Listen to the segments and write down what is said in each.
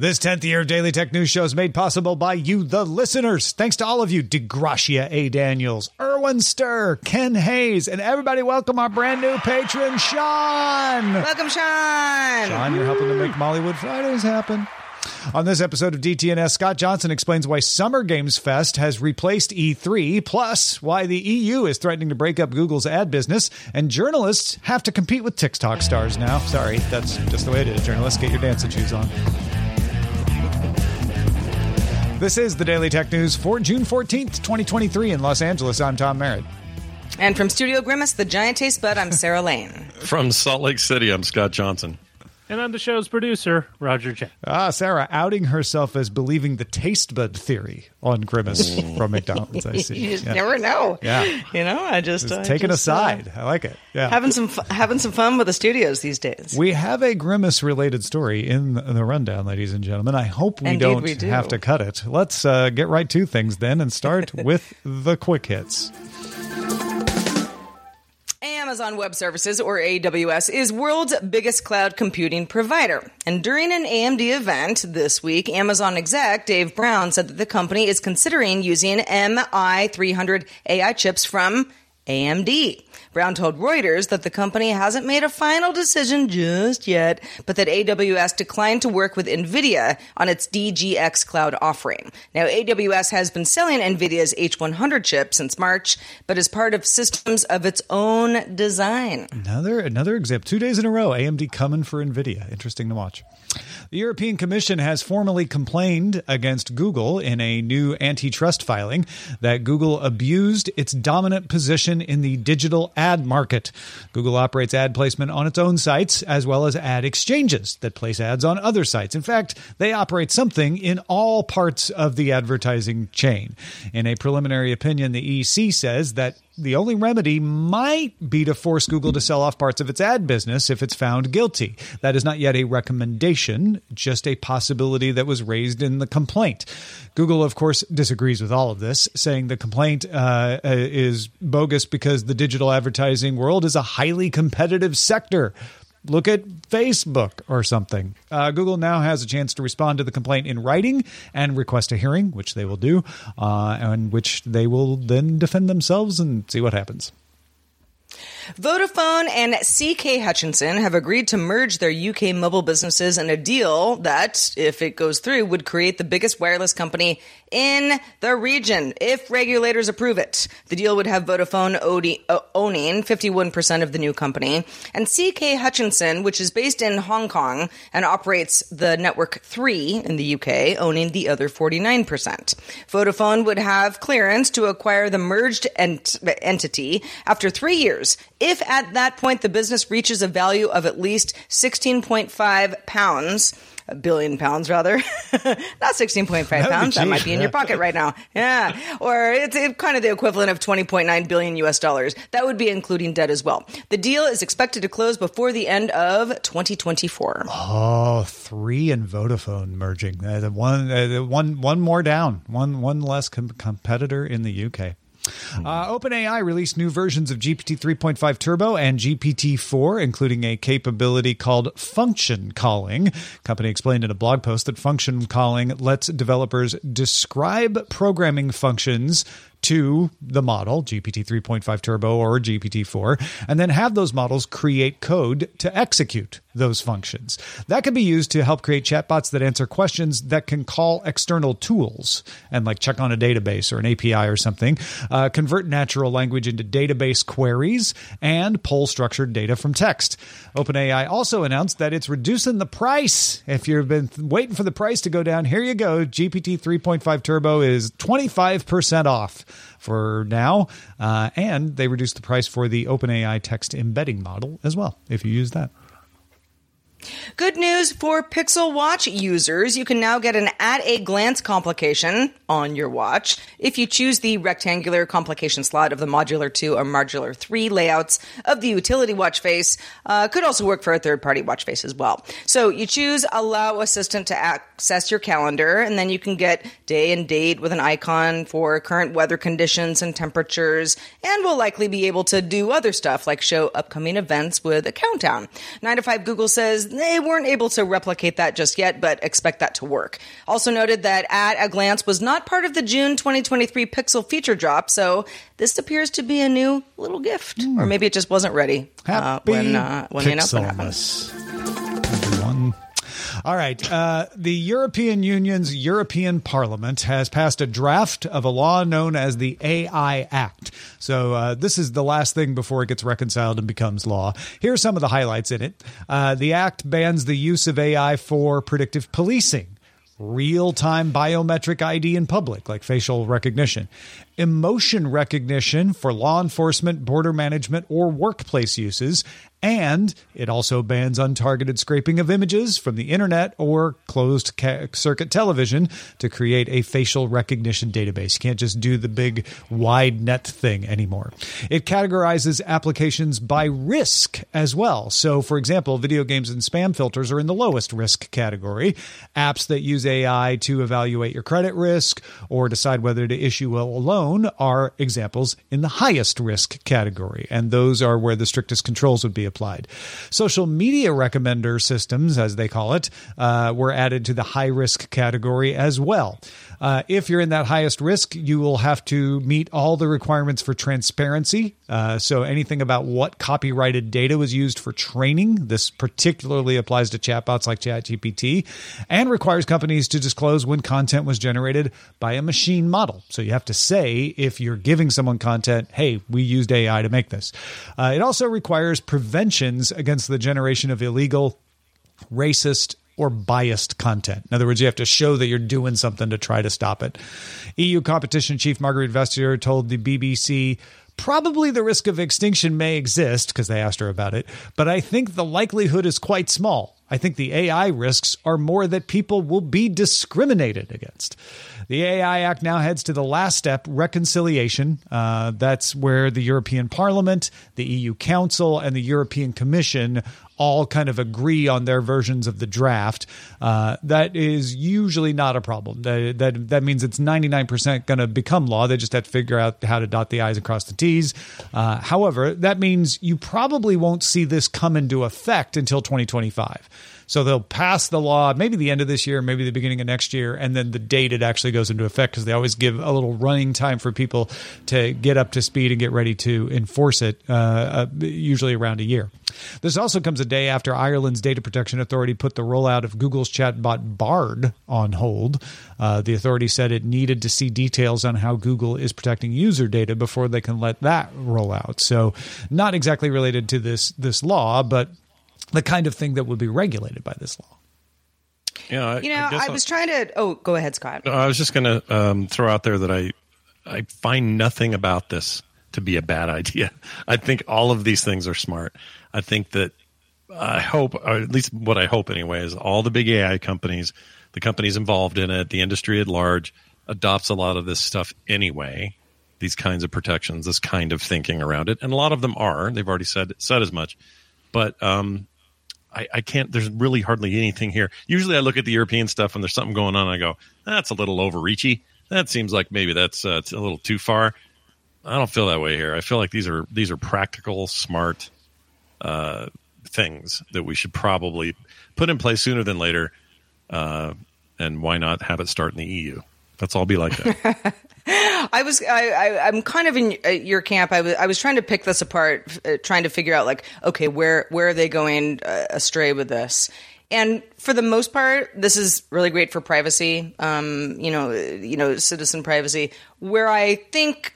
This 10th year of Daily Tech News Show is made possible by you, the listeners. Thanks to all of you, DeGracia A. Daniels, Erwin Stir, Ken Hayes, and everybody welcome our brand new patron, Sean. Welcome, Sean. Sean, you're helping to make Molly Wood Fridays happen. On this episode of DTNS, Scott Johnson explains why Summer Games Fest has replaced E3, plus why the EU is threatening to break up Google's ad business, and journalists have to compete with TikTok stars now. Sorry, that's just the way it is. Journalists, get your dancing shoes on. This is the Daily Tech News for June 14th, 2023 in Los Angeles. I'm Tom Merritt. And from Studio Grimace, the giant taste bud, I'm Sarah Lane. From Salt Lake City, I'm Scott Johnson. And I'm the show's producer, Roger J. Ah, Sarah outing herself as believing the taste bud theory on Grimace from McDonald's. I see. You just Yeah. never know. Yeah. You know, I just, Just I taking a just, uh, side. I like it. Yeah. having some fu- having some fun with the studios these days. we have a Grimace related story in the rundown, ladies and gentlemen. I hope we Indeed don't we do. have to cut it. Let's uh, get right to things then and start with the quick hits. Amazon Web Services, or AWS, is world's biggest cloud computing provider. And during an AMD event this week, Amazon exec Dave Brown said that the company is considering using MI300 AI chips from AMD. Brown told Reuters that the company hasn't made a final decision just yet, but that AWS declined to work with NVIDIA on its DGX cloud offering. Now, AWS has been selling NVIDIA's H100 chip since March, but as part of systems of its own design. Another another example. Two days in a row, AMD coming for Nvidia. Interesting to watch. The European Commission has formally complained against Google in a new antitrust filing that Google abused its dominant position in the digital ad market. Google operates ad placement on its own sites as well as ad exchanges that place ads on other sites. In fact, they operate something in all parts of the advertising chain. In a preliminary opinion, the EC says that the only remedy might be to force Google to sell off parts of its ad business if it's found guilty. That is not yet a recommendation, just a possibility that was raised in the complaint. Google, of course, disagrees with all of this, saying the complaint uh, uh, is bogus because the digital advertising world is a highly competitive sector. Look at Facebook or something. Uh, Google now has a chance to respond to the complaint in writing and request a hearing, which they will do, uh, and which they will then defend themselves and see what happens. Vodafone and CK Hutchinson have agreed to merge their UK mobile businesses in a deal that, if it goes through, would create the biggest wireless company in the region if regulators approve it. The deal would have Vodafone uh, owning 51% of the new company, and CK Hutchinson, which is based in Hong Kong and operates the Network 3 in the UK, owning the other 49%. Vodafone would have clearance to acquire the merged ent- entity after three years if at that point the business reaches a value of at least 16.5 pounds a billion pounds rather not 16.5 That would be pounds that might be in your pocket right now yeah or it's it- kind of the equivalent of 20.9 billion us dollars that would be including debt as well the deal is expected to close before the end of 2024 Oh, three and Vodafone merging. Uh, one, uh, one, one more down. One, one less com- competitor in the UK. Uh, OpenAI released new versions of GPT 3.5 Turbo and GPT 4, including a capability called function calling. Company explained in a blog post that function calling lets developers describe programming functions to the model, GPT 3.5 Turbo or GPT 4, and then have those models create code to execute those functions. That can be used to help create chatbots that answer questions that can call external tools and like check on a database or an API or something, uh, convert natural language into database queries, and pull structured data from text. OpenAI also announced that it's reducing the price. If you've been waiting for the price to go down, here you go. GPT 3.5 Turbo is 25% off for now. Uh, and they reduced the price for the OpenAI text embedding model as well, if you use that. Good news for Pixel Watch users. You can now get an at a glance complication on your watch if you choose the rectangular complication slot of the modular 2 or modular 3 layouts of the utility watch face. Uh, could also work for a third party watch face as well. So you choose allow assistant to access your calendar and then you can get day and date with an icon for current weather conditions and temperatures and will likely be able to do other stuff like show upcoming events with a countdown. 9 to 5 Google says they weren't able to replicate that just yet, but expect that to work. Also noted that at a glance was not part of the June 2023 Pixel feature drop, so this appears to be a new little gift, mm. or maybe it just wasn't ready uh, when uh, when the announcement happened. Everyone. All right. Uh, the European Union's European Parliament has passed a draft of a law known as the AI Act. So uh, this is the last thing before it gets reconciled and becomes law. Here are some of the highlights in it. Uh, the act bans the use of AI for predictive policing real time biometric ID in public, like facial recognition, emotion recognition for law enforcement, border management, or workplace uses, and it also bans untargeted scraping of images from the internet or closed circuit television to create a facial recognition database. You can't just do the big wide net thing anymore. It categorizes applications by risk as well. So, for example, video games and spam filters are in the lowest risk category. Apps that use AI to evaluate your credit risk or decide whether to issue a loan are examples in the highest risk category. And those are where the strictest controls would be applied. Social media recommender systems, as they call it, uh, were added to the high risk category as well. Uh, if you're in that highest risk, you will have to meet all the requirements for transparency. Uh, so anything about what copyrighted data was used for training, this particularly applies to chatbots like ChatGPT, and requires companies to disclose when content was generated by a machine model. So you have to say if you're giving someone content, hey, we used AI to make this. Uh, it also requires preventions against the generation of illegal, racist, or biased content. In other words, you have to show that you're doing something to try to stop it. EU competition chief Margrethe Vestager told the BBC probably the risk of extinction may exist because they asked her about it, but I think the likelihood is quite small. I think the AI risks are more that people will be discriminated against. The AI Act now heads to the last step reconciliation. Uh, that's where the European Parliament, the EU Council, and the European Commission all kind of agree on their versions of the draft, uh, that is usually not a problem. That that, that means it's 99% going to become law. They just have to figure out how to dot the I's and cross the T's. Uh, however, that means you probably won't see this come into effect until 2025. So they'll pass the law maybe the end of this year, maybe the beginning of next year, and then the date it actually goes into effect because they always give a little running time for people to get up to speed and get ready to enforce it, uh, uh, usually around a year. This also comes a day after Ireland's Data Protection Authority put the rollout of Google's chatbot Bard on hold. Uh, the authority said it needed to see details on how Google is protecting user data before they can let that roll out. So, not exactly related to this this law, but the kind of thing that would be regulated by this law. Yeah, I, you know, I, I was trying to. Oh, go ahead, Scott. I was just going to um, throw out there that I I find nothing about this to be a bad idea. I think all of these things are smart. I think that I hope, or at least what I hope anyway, is all the big AI companies, the companies involved in it, the industry at large, adopts a lot of this stuff anyway. These kinds of protections, this kind of thinking around it, and a lot of them are. They've already said said as much, but um, I, I, can't. There's really hardly anything here. Usually, I look at the European stuff and there's something going on. And I go, that's a little overreachy. That seems like maybe that's uh, a little too far. I don't feel that way here. I feel like these are these are practical, smart uh, things that we should probably put in place sooner than later. Uh, and why not have it start in the EU? Let's all be like that. I was I, I I'm kind of in uh, your camp. I was I was trying to pick this apart, uh, trying to figure out like okay where where are they going uh, astray with this. And for the most part, this is really great for privacy. Um, you know, you know, citizen privacy. Where I think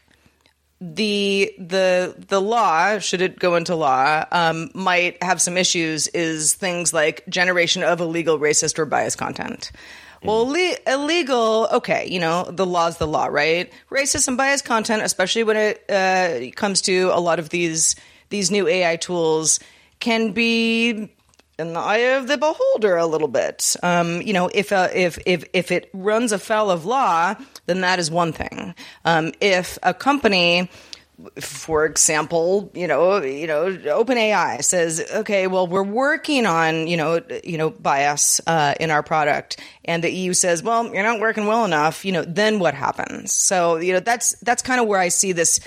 the the the law, should it go into law, um, might have some issues. Is things like generation of illegal, racist, or biased content. Well, le- illegal, okay, you know, the law's the law, right? Racist and biased content, especially when it uh, comes to a lot of these these new AI tools, can be in the eye of the beholder a little bit. Um, you know, if uh, if if if it runs afoul of law, then that is one thing. Um, if a company for example, you know, you know, OpenAI says, okay, well, we're working on, you know, you know, bias uh, in our product, and the EU says, well, you're not working well enough. You know, then what happens? So, you know, that's that's kind of where I see this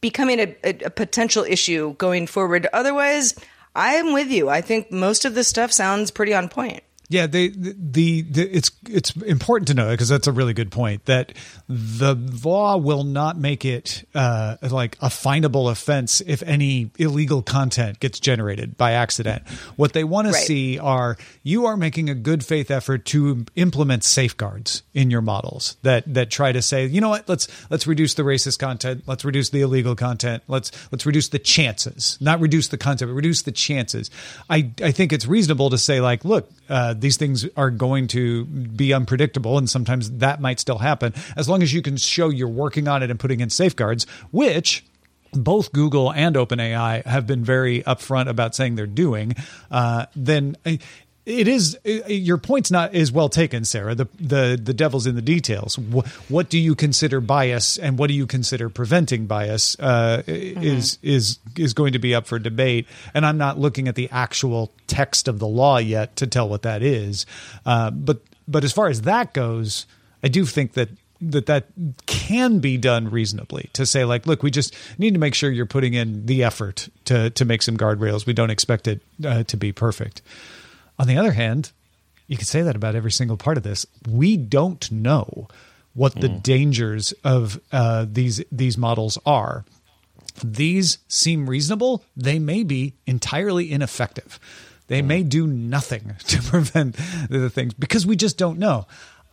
becoming a, a, a potential issue going forward. Otherwise, I'm with you. I think most of this stuff sounds pretty on point. Yeah, they, the, the it's it's important to know because that's a really good point that the law will not make it uh, like a finable offense if any illegal content gets generated by accident. What they want right. to see are you are making a good faith effort to implement safeguards in your models that that try to say, you know what, let's let's reduce the racist content, let's reduce the illegal content, let's let's reduce the chances, not reduce the content, but reduce the chances. I I think it's reasonable to say like, look. Uh, these things are going to be unpredictable, and sometimes that might still happen. As long as you can show you're working on it and putting in safeguards, which both Google and OpenAI have been very upfront about saying they're doing, uh, then it is your point's not is well taken, Sarah. The the the devil's in the details. What, what do you consider bias, and what do you consider preventing bias? Uh, mm-hmm. Is is is going to be up for debate. And I'm not looking at the actual text of the law yet to tell what that is. Uh, but but as far as that goes, I do think that that that can be done reasonably to say like look we just need to make sure you're putting in the effort to to make some guardrails we don't expect it uh, to be perfect on the other hand, you could say that about every single part of this. We don't know what the mm. dangers of uh, these these models are. These seem reasonable. They may be entirely ineffective. They mm. may do nothing to prevent the things because we just don't know.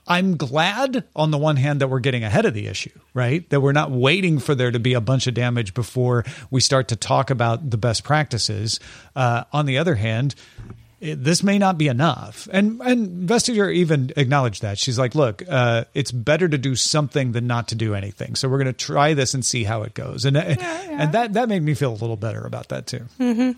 I'm glad on the one hand that we're getting ahead of the issue, right? That we're not waiting for there to be a bunch of damage before we start to talk about the best practices. Uh, on the other hand, it, this may not be enough. And and Vestager even acknowledged that. She's like, look, uh, it's better to do something than not to do anything. So we're going to try this and see how it goes. And yeah, yeah. and that that made me feel a little better about that too. Mm-hmm.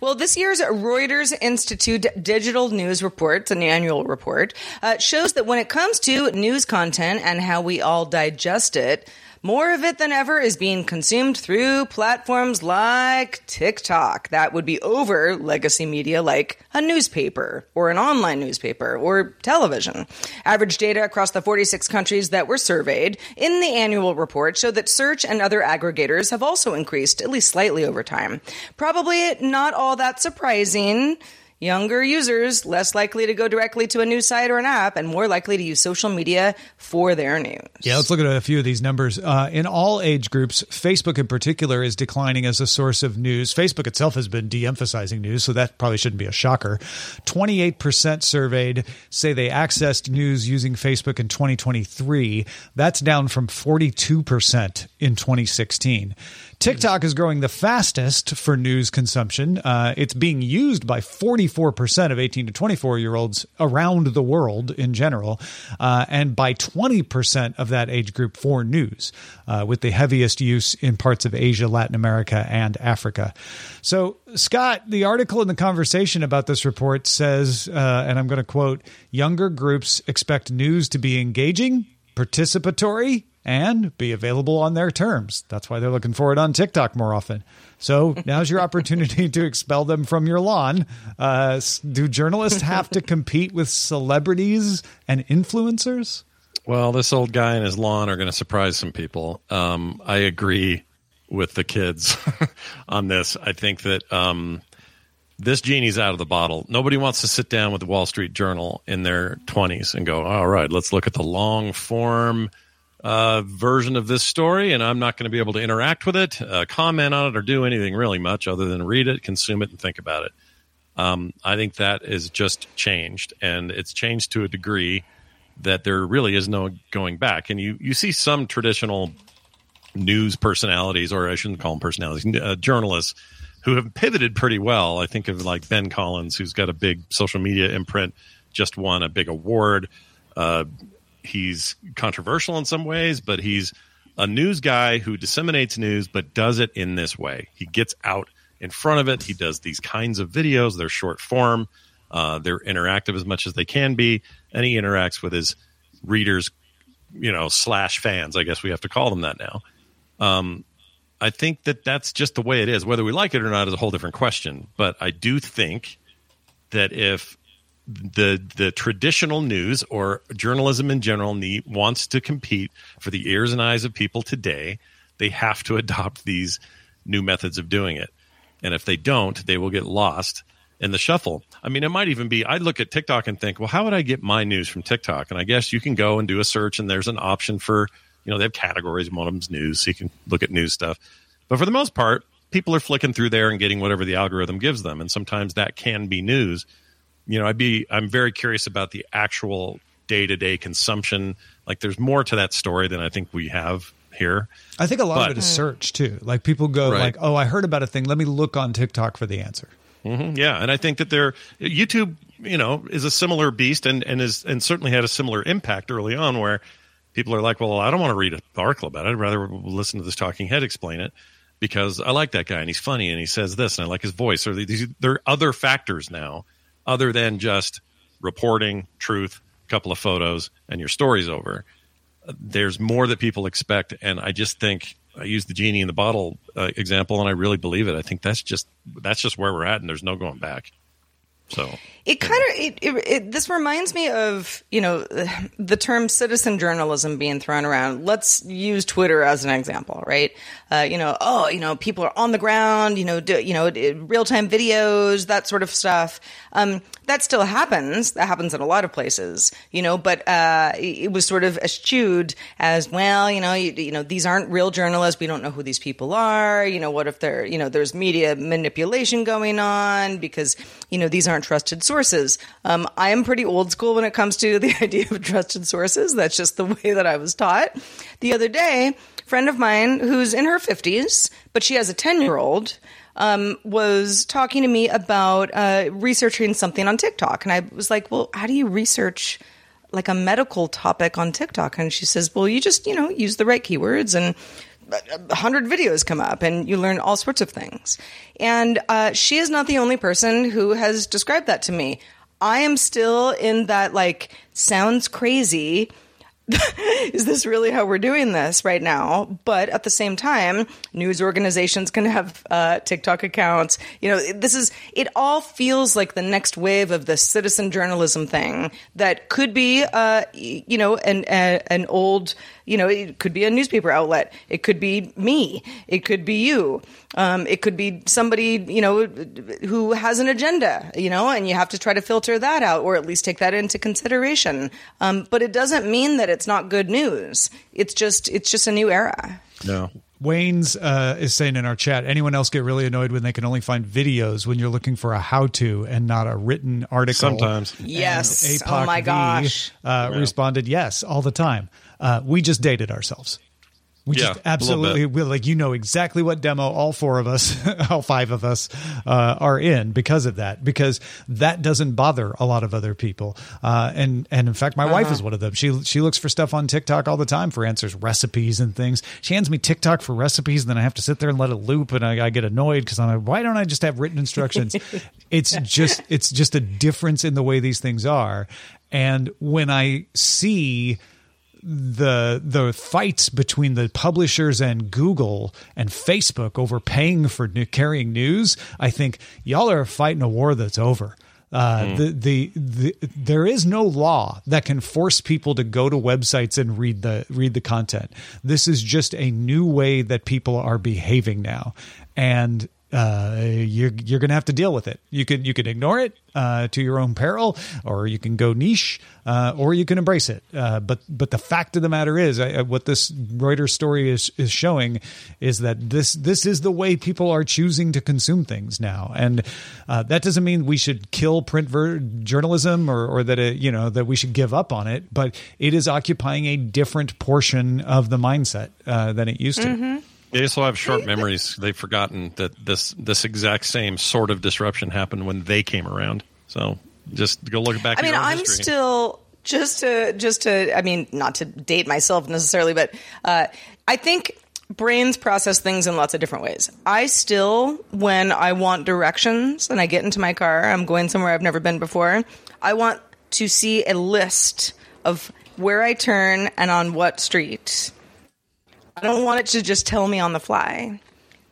Well, this year's Reuters Institute Digital News Report, an annual report, uh, shows that when it comes to news content and how we all digest it, more of it than ever is being consumed through platforms like TikTok. That would be over legacy media like a newspaper or an online newspaper or television. Average data across the 46 countries that were surveyed in the annual report show that search and other aggregators have also increased at least slightly over time. Probably not all that surprising Younger users less likely to go directly to a news site or an app and more likely to use social media for their news. Yeah, let's look at a few of these numbers. Uh, in all age groups, Facebook in particular is declining as a source of news. Facebook itself has been de emphasizing news, so that probably shouldn't be a shocker. 28% surveyed say they accessed news using Facebook in 2023. That's down from 42% in 2016. TikTok is growing the fastest for news consumption. Uh, it's being used by 44% of 18 to 24 year olds around the world in general, uh, and by 20% of that age group for news, uh, with the heaviest use in parts of Asia, Latin America, and Africa. So, Scott, the article in the conversation about this report says, uh, and I'm going to quote, younger groups expect news to be engaging, participatory, and be available on their terms. That's why they're looking for it on TikTok more often. So now's your opportunity to expel them from your lawn. Uh, do journalists have to compete with celebrities and influencers? Well, this old guy and his lawn are going to surprise some people. Um, I agree with the kids on this. I think that um, this genie's out of the bottle. Nobody wants to sit down with the Wall Street Journal in their 20s and go, all right, let's look at the long form uh, version of this story, and I'm not going to be able to interact with it, uh, comment on it, or do anything really much other than read it, consume it, and think about it. Um, I think that is just changed, and it's changed to a degree that there really is no going back. And you you see some traditional news personalities, or I shouldn't call them personalities, uh, journalists who have pivoted pretty well. I think of like Ben Collins, who's got a big social media imprint, just won a big award. Uh, he's controversial in some ways, but he's a news guy who disseminates news, but does it in this way. He gets out in front of it. He does these kinds of videos. They're short form. Uh, they're interactive as much as they can be, and he interacts with his readers, you know, slash fans. I guess we have to call them that now. Um, I think that that's just the way it is. Whether we like it or not is a whole different question. But I do think that if the the traditional news or journalism in general need, wants to compete for the ears and eyes of people today, they have to adopt these new methods of doing it. And if they don't, they will get lost in the shuffle. I mean, it might even be I look at TikTok and think, well, how would I get my news from TikTok? And I guess you can go and do a search, and there's an option for you know they have categories. One of them's news, so you can look at news stuff. But for the most part, people are flicking through there and getting whatever the algorithm gives them, and sometimes that can be news you know, I'd be I'm very curious about the actual day to day consumption. Like, there's more to that story than I think we have here. I think a lot But- of it is search too. Like people go Right. like, "Oh, I heard about a thing. Let me look on TikTok for the answer." hmm yeah, and I think that they're YouTube, you know, is a similar beast, and and is and certainly had a similar impact early on, where people are like, well, I don't want to read an article about it. I'd rather listen to this talking head explain it because I like that guy and he's funny and he says this and I like his voice. Or these, there are other factors now other than just reporting truth, a couple of photos, and your story's over. There's more that people expect, and I just think I use the genie in the bottle uh, example, and I really believe it. I think that's just that's just where we're at, and there's no going back. So It kind of it, it, it, this reminds me of you know the term citizen journalism being thrown around. Let's use Twitter as an example, right? Uh, you know, oh, you know, people are on the ground, you know, do, you know, real time videos, that sort of stuff. Um, that still happens. That happens in a lot of places, you know. But uh, it was sort of eschewed as well. You know, you, you know, these aren't real journalists. We don't know who these people are. You know, what if they're you know there's media manipulation going on because you know these aren't trusted sources. Um, I am pretty old school when it comes to the idea of trusted sources. That's just the way that I was taught. The other day, a friend of mine who's in her 50s, but she has a 10 year old, um, was talking to me about uh, researching something on TikTok. And I was like, well, how do you research? like a medical topic on TikTok and she says, "Well, you just, you know, use the right keywords and a hundred videos come up and you learn all sorts of things. And uh, she is not the only person who has described that to me. I am still in that like sounds crazy. is this really how we're doing this right now? But at the same time, news organizations can have uh, TikTok accounts. You know, this is it. All feels like the next wave of the citizen journalism thing that could be, uh, you know, an a, an old, you know, it could be a newspaper outlet. It could be me. It could be you. Um, it could be somebody, you know, who has an agenda, you know, and you have to try to filter that out or at least take that into consideration. Um, but it doesn't mean that it's not good news. It's just, it's just a new era. no, Wayne's uh, is saying in our chat, anyone else get really annoyed when they can only find videos when you're looking for a how to and not a written article? Sometimes. Yes. And Oh my APOC V, gosh. Uh, Responded, yes, all the time. Uh, we just dated ourselves. We Yeah, just absolutely will. Like you know exactly what demo all four of us, all five of us, uh, are in because of that. Because that doesn't bother a lot of other people. Uh, and and in fact, my wife Uh-huh. is one of them. She she looks for stuff on TikTok all the time for answers, recipes and things. She hands me TikTok for recipes, and then I have to sit there and let it loop, and I, I get annoyed because I'm like, why don't I just have written instructions? it's just it's just a difference in the way these things are. And when I see the the fights between the publishers and Google and Facebook over paying for new, carrying news, I think y'all are fighting a war that's over. Uh, the, the the there is no law that can force people to go to websites and read the read the content. This is just a new way that people are behaving now, and uh, you're you're going to have to deal with it. You can you can ignore it uh, to your own peril, or you can go niche, uh, or you can embrace it. Uh, but but the fact of the matter is, I, what this Reuters story is is showing is that this this is the way people are choosing to consume things now, and uh, that doesn't mean we should kill print ver- journalism or or that it, you know that we should give up on it. But it is occupying a different portion of the mindset uh, than it used to. Mm-hmm. They also have short memories. They've forgotten that this this exact same sort of disruption happened when they came around. So just go look back. I mean, I'm history. still just to just to. I mean, not to date myself necessarily, but uh, I think brains process things in lots of different ways. I still, when I want directions and I get into my car, I'm going somewhere I've never been before. I want to see a list of where I turn and on what street I don't want it to just tell me on the fly.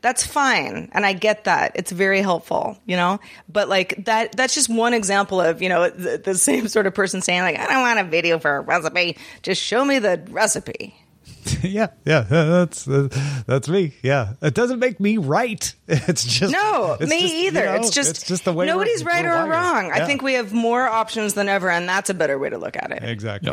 That's fine, and I get that. It's very helpful, you know. But like that, that's just one example of you know the, the same sort of person saying like, I don't want a video for a recipe. Just show me the recipe. yeah, yeah, that's uh, that's me. Yeah, it doesn't make me right. It's just no, it's me just, either. you know, it's just it's just the way nobody's right or wrong. Yeah. I think we have more options than ever, and that's a better way to look at it. Exactly.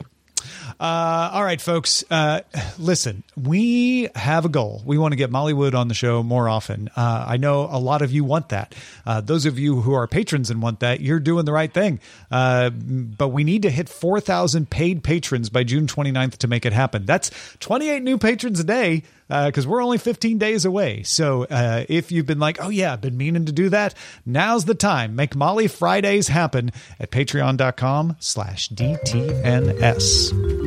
Uh, all right, folks. Uh, listen, we have a goal. We want to get Molly Wood on the show more often. Uh, I know a lot of you want that. Uh, those of you who are patrons and want that, you're doing the right thing. Uh, but we need to hit 4,000 paid patrons by June 29th to make it happen. That's 28 new patrons a day because we're only 15 days away. So uh, if you've been like, oh yeah, I've been meaning to do that, now's the time. Make Molly Fridays happen at patreon.com slash DTNS.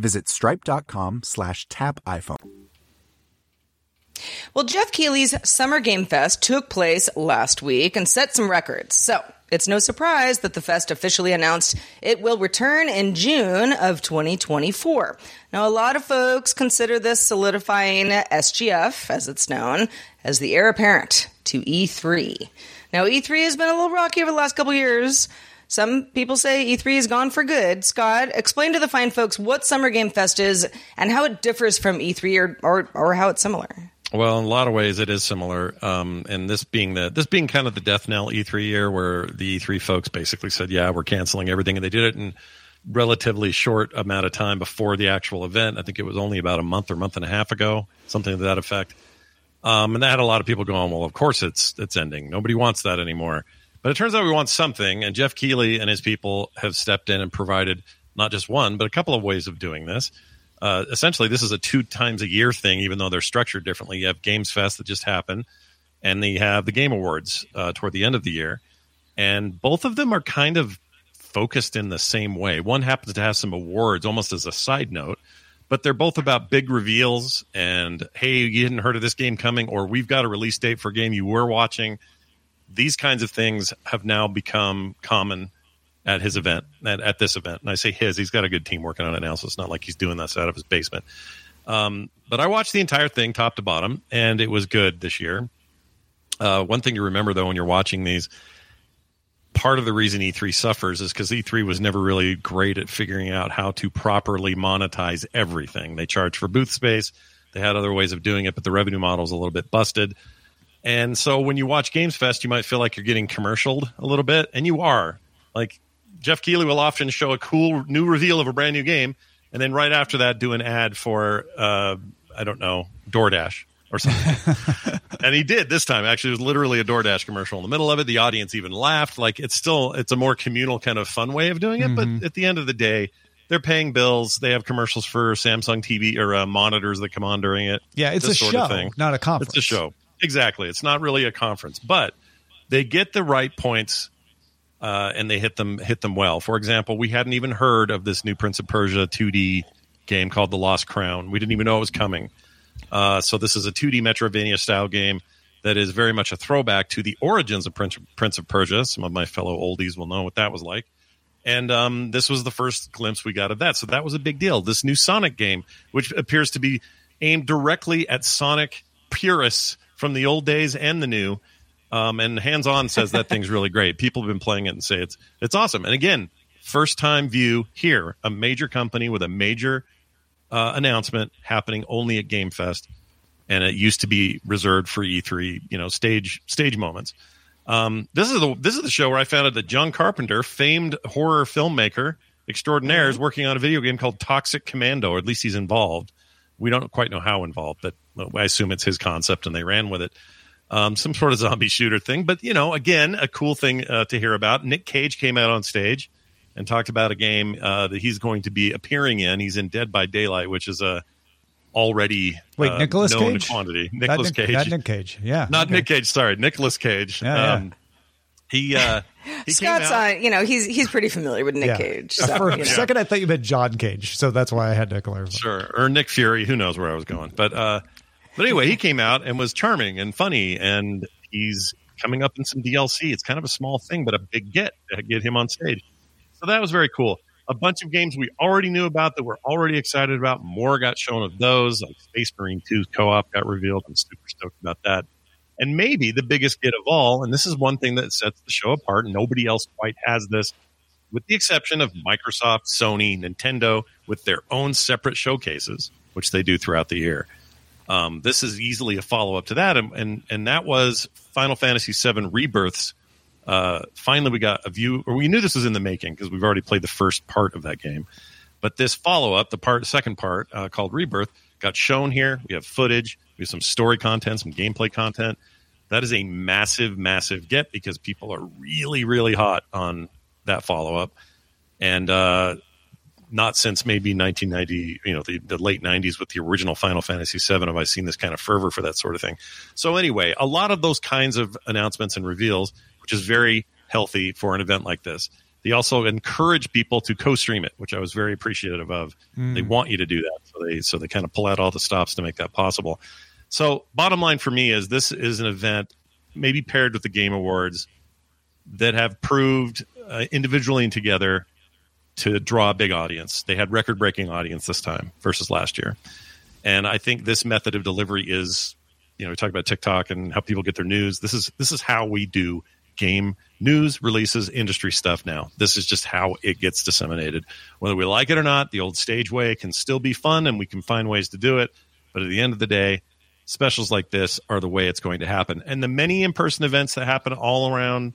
visit stripe.com slash tap iPhone. Well, Geoff Keighley's Summer Game Fest took place last week and set some records. So it's no surprise that the fest officially announced it will return in June of 2024. Now, a lot of folks consider this solidifying SGF, as it's known, as the heir apparent to E3. Now, E3 has been a little rocky over the last couple years. Some people say E3 is gone for good. Scott, explain to the fine folks what Summer Game Fest is and how it differs from E3 or, or, or how it's similar. Well, in a lot of ways, it is similar. Um, and this being the this being kind of the death knell E3 year, where the E3 folks basically said, "Yeah, we're canceling everything," and they did it in relatively short amount of time before the actual event. I think it was only about a month or month and a half ago, something to that effect. Um, and that had a lot of people going, "Well, of course it's it's ending. Nobody wants that anymore." But it turns out we want something, and Geoff Keighley and his people have stepped in and provided not just one, but a couple of ways of doing this uh, essentially this is a two times a year thing, even though they're structured differently. You have Games Fest that just happened, and then you have the Game Awards uh, toward the end of the year, and both of them are kind of focused in the same way. One happens to have some awards almost as a side note, but they're both about big reveals and hey, you hadn't heard of this game coming, or we've got a release date for a game you were watching. These kinds of things have now become common at his event, at, at this event. And I say his, he's got a good team working on it now, so it's not like he's doing this out of his basement. Um, but I watched the entire thing top to bottom, and it was good this year. Uh, one thing to remember, though, when you're watching these, part of the reason E3 suffers is because E3 was never really great at figuring out how to properly monetize everything. They charge for booth space, they had other ways of doing it, but the revenue model is a little bit busted. And so when you watch Games Fest, you might feel like you're getting commercialed a little bit, and you are. Like Geoff Keighley will often show a cool new reveal of a brand new game, and then right after that, do an ad for uh, I don't know DoorDash or something. and he did this time. Actually, it was literally a DoorDash commercial in the middle of it. The audience even laughed. Like it's still it's a more communal kind of fun way of doing it. Mm-hmm. But at the end of the day, they're paying bills. They have commercials for Samsung TV or uh, monitors that come on during it. Yeah, it's a show, not a conference. It's a show. Exactly. It's not really a conference, but they get the right points uh, and they hit them hit them well. For example, we hadn't even heard of this new Prince of Persia 2D game called The Lost Crown. We didn't even know it was coming. Uh, so this is a 2D Metroidvania style game that is very much a throwback to the origins of Prince, Prince of Persia. Some of my fellow oldies will know what that was like. And um, this was the first glimpse we got of that. So that was a big deal. This new Sonic game, which appears to be aimed directly at Sonic purists from the old days and the new, um, and hands on says that thing's really great. People have been playing it and say it's it's awesome. And again, first time view here, a major company with a major uh, announcement happening only at Game Fest, and it used to be reserved for E3, you know, stage stage moments. Um, this is the this is the show where I found out that John Carpenter, famed horror filmmaker extraordinaire, is working on a video game called Toxic Commando, or at least he's involved. We don't quite know how involved, but I assume it's his concept and they ran with it um, some sort of zombie shooter thing. But you know, again, a cool thing uh, to hear about. Nick Cage came out on stage and talked about a game uh, that he's going to be appearing in. He's in Dead by Daylight, which is a already wait uh, Nicholas known Cage quantity. Nicholas Nick, Cage, not Nick Cage, yeah, not okay. Nick Cage. Sorry, Nicholas Cage. Yeah, um, He uh, he Scott's came out, on. You know, he's he's pretty familiar with Nick Yeah. Cage. So, For a you know. second, I thought you meant John Cage, so that's why I had to clarify. Sure, or Nick Fury. Who knows where I was going? But uh, but anyway, he came out and was charming and funny, and he's coming up in some DLC. It's kind of a small thing, but a big get to get him on stage. So that was very cool. A bunch of games we already knew about that we're already excited about. More got shown of those. Like Space Marine 2's co-op got revealed. I'm super stoked about that. And maybe the biggest get of all, and this is one thing that sets the show apart. Nobody else quite has this, with the exception of Microsoft, Sony, Nintendo, with their own separate showcases, which they do throughout the year. Um, this is easily a follow up to that, and, and and that was Final Fantasy VII Rebirths. Uh, finally, we got a view, or we knew this was in the making because we've already played the first part of that game. But this follow up, the part, second part uh, called Rebirth, got shown here. We have footage, we have some story content, some gameplay content. That is a massive, massive get because people are really, really hot on that follow up, and uh, not since maybe 1990, you know, the, the late 90s with the original Final Fantasy VII have I seen this kind of fervor for that sort of thing. So anyway, a lot of those kinds of announcements and reveals, which is very healthy for an event like this. They also encourage people to co-stream it, which I was very appreciative of. They want you to do that, so they so they kind of pull out all the stops to make that possible. So, bottom line for me is this is an event maybe paired with the Game Awards that have proved uh, individually and together to draw a big audience. They had record breaking audience this time versus last year. And I think this method of delivery is, you know, we talk about TikTok and how people get their news. This is this is how we do game news releases, industry stuff now. This is just how it gets disseminated. Whether we like it or not, the old stage way can still be fun and we can find ways to do it. But at the end of the day, specials like this are the way it's going to happen. And the many in person events that happen all around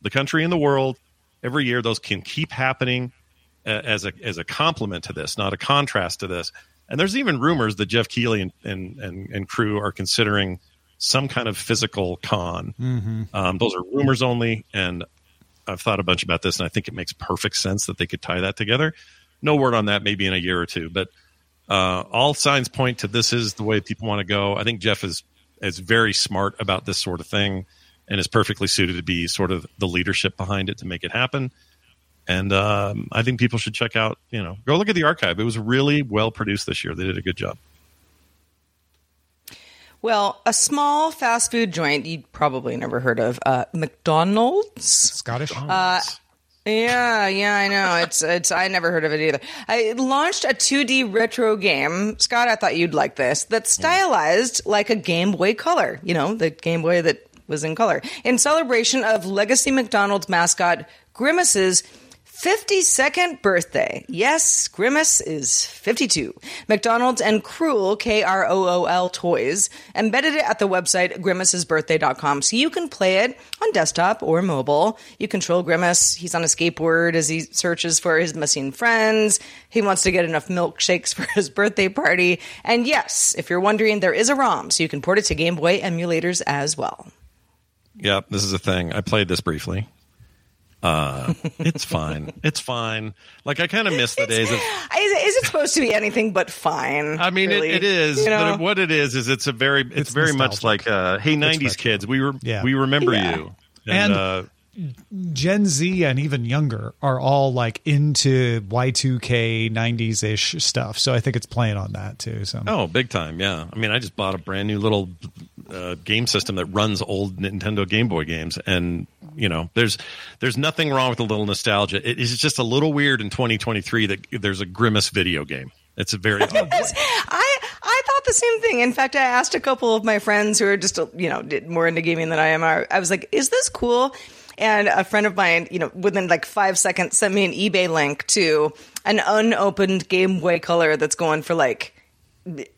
the country and the world every year, those can keep happening as a as a complement to this, not a contrast to this. And there's even rumors that Geoff Keighley and and, and, and crew are considering some kind of physical con. Um, those are rumors only, and I've thought a bunch about this, and I think it makes perfect sense that they could tie that together. No word on that, maybe in a year or two, but uh, all signs point to this is the way people want to go. I think Geoff is is very smart about this sort of thing, and is perfectly suited to be sort of the leadership behind it to make it happen. And um, I think people should check out, you know, go look at the archive. It was really well produced this year. They did a good job. Well, a small fast food joint you'd probably never heard of, uh, McDonald's. Scottish. Uh, yeah, yeah, I know. It's it's. I never heard of it either. I launched a 2D retro game, Scott. I thought you'd like this. That's stylized like a Game Boy Color. You know, the Game Boy that was in color. In celebration of Legacy McDonald's mascot Grimace's 52nd birthday. Yes, Grimace is 52. McDonald's and Krool, K R O O L Toys, embedded it at the website grimacesbirthday.com so you can play it on desktop or mobile. You control Grimace. He's on a skateboard as he searches for his missing friends. He wants to get enough milkshakes for his birthday party. And yes, if you're wondering, there is a ROM so you can port it to Game Boy emulators as well. Yep, this is a thing. I played this briefly. Uh, it's fine. It's fine. Like I kind of miss the days of. Is, is it supposed to be anything but fine? I mean, really? it, it is. You know? But what it is is it's a very it's, It's very much like uh, hey '90s kids. We were Yeah. we remember Yeah. you. And- uh, Gen Z and even younger are all like into Y2K 90s ish stuff. So I think it's playing on that too. So oh, big time. Yeah. I mean, I just bought a brand new little uh, game system that runs old Nintendo Game Boy games, and you know, there's there's nothing wrong with a little nostalgia. It is just a little weird in 2023 that there's a Grimace video game. It's a very odd. I I thought the same thing. In fact, I asked a couple of my friends who are just you know more into gaming than I am. I I was like, "Is this cool?" And a friend of mine, you know, within like five seconds, sent me an eBay link to an unopened Game Boy Color that's going for like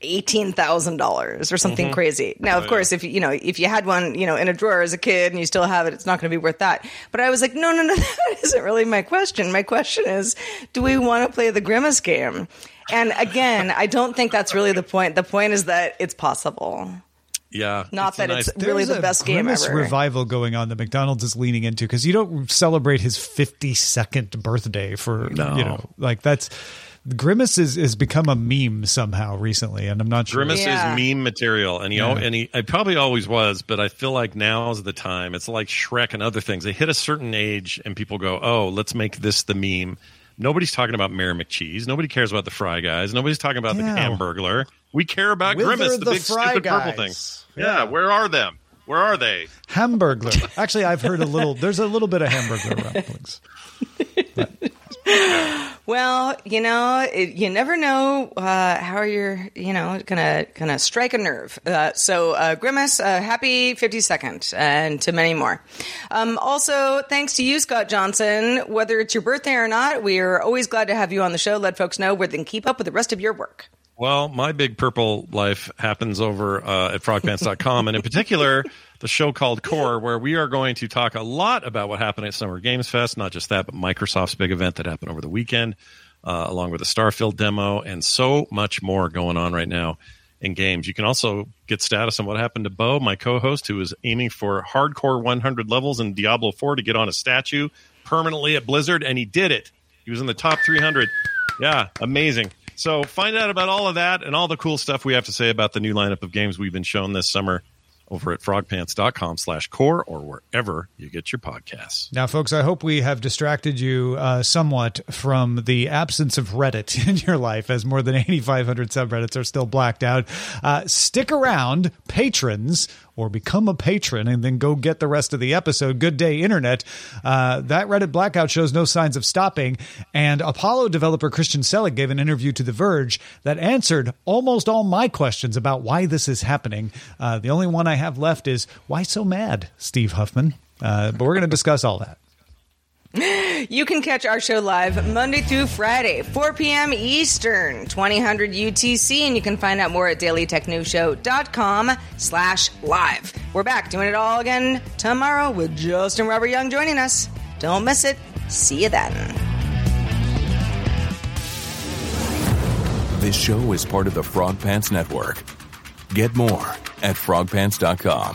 eighteen thousand dollars or something mm-hmm. crazy. Now, of oh, course, if you you know if you had one you know in a drawer as a kid and you still have it, it's not going to be worth that. But I was like, no, no, no, that isn't really my question. My question is, do we want to play the Grimace game? And again, I don't think that's really the point. The point is that it's possible. Yeah. Not it's that nice- it's really There's the a best game Grimace ever. revival going on that McDonald's is leaning into because you don't celebrate his 52nd birthday for No. you know like that's Grimace is has become a meme somehow recently, and I'm not sure. Grimace Yeah. is meme material, and he al- and he I probably always was, but I feel like now's the time. It's like Shrek and other things. They hit a certain age, and people go, "Oh, let's make this the meme." Nobody's talking about Mayor McCheese. Nobody cares about the Fry Guys. Nobody's talking about the Yeah. Hamburglar. We care about Wither Grimace, the, the big Fry stupid purple thing. Guys. Yeah. where are them? Where are they? Hamburglar. Actually, I've heard a little. There's a little bit of hamburger rumblings. Well, you know, it, you never know uh, how you're, you know, gonna gonna strike a nerve. Uh, so, uh, Grimace, uh, happy 52nd, and to many more. Um, also, thanks to you, Scott Johnson. Whether it's your birthday or not, we are always glad to have you on the show. Let folks know where they can keep up with the rest of your work. Well, my big purple life happens over uh, at frogpants.com, and in particular, the show called Core, where we are going to talk a lot about what happened at Summer Games Fest. Not just that, but Microsoft's big event that happened over the weekend, uh, along with the Starfield demo, and so much more going on right now in games. You can also get status on what happened to Bo, my co host, who is aiming for hardcore 100 levels in Diablo 4 to get on a statue permanently at Blizzard, and he did it. He was in the top 300. Yeah, amazing. So find out about all of that and all the cool stuff we have to say about the new lineup of games we've been shown this summer over at frogpants.com slash core or wherever you get your podcasts. Now, folks, I hope we have distracted you uh, somewhat from the absence of Reddit in your life, as more than 8,500 subreddits are still blacked out. Uh, stick around, patrons, or become a patron, and then go get the rest of the episode. Good day, Internet. Uh, that Reddit blackout shows no signs of stopping, and Apollo developer Christian Selig gave an interview to The Verge that answered almost all my questions about why this is happening. Uh, the only one I have left is why so mad, Steve Huffman? Uh, but we're going to discuss all that. You can catch our show live Monday through Friday, 4 p.m. Eastern, 2000 UTC, and you can find out more at dailytechnewsshow.com slash live. We're back doing it all again tomorrow with Justin Robert Young joining us. Don't miss it. See you then. This show is part of the Frog Pants Network. Get more at frogpants.com.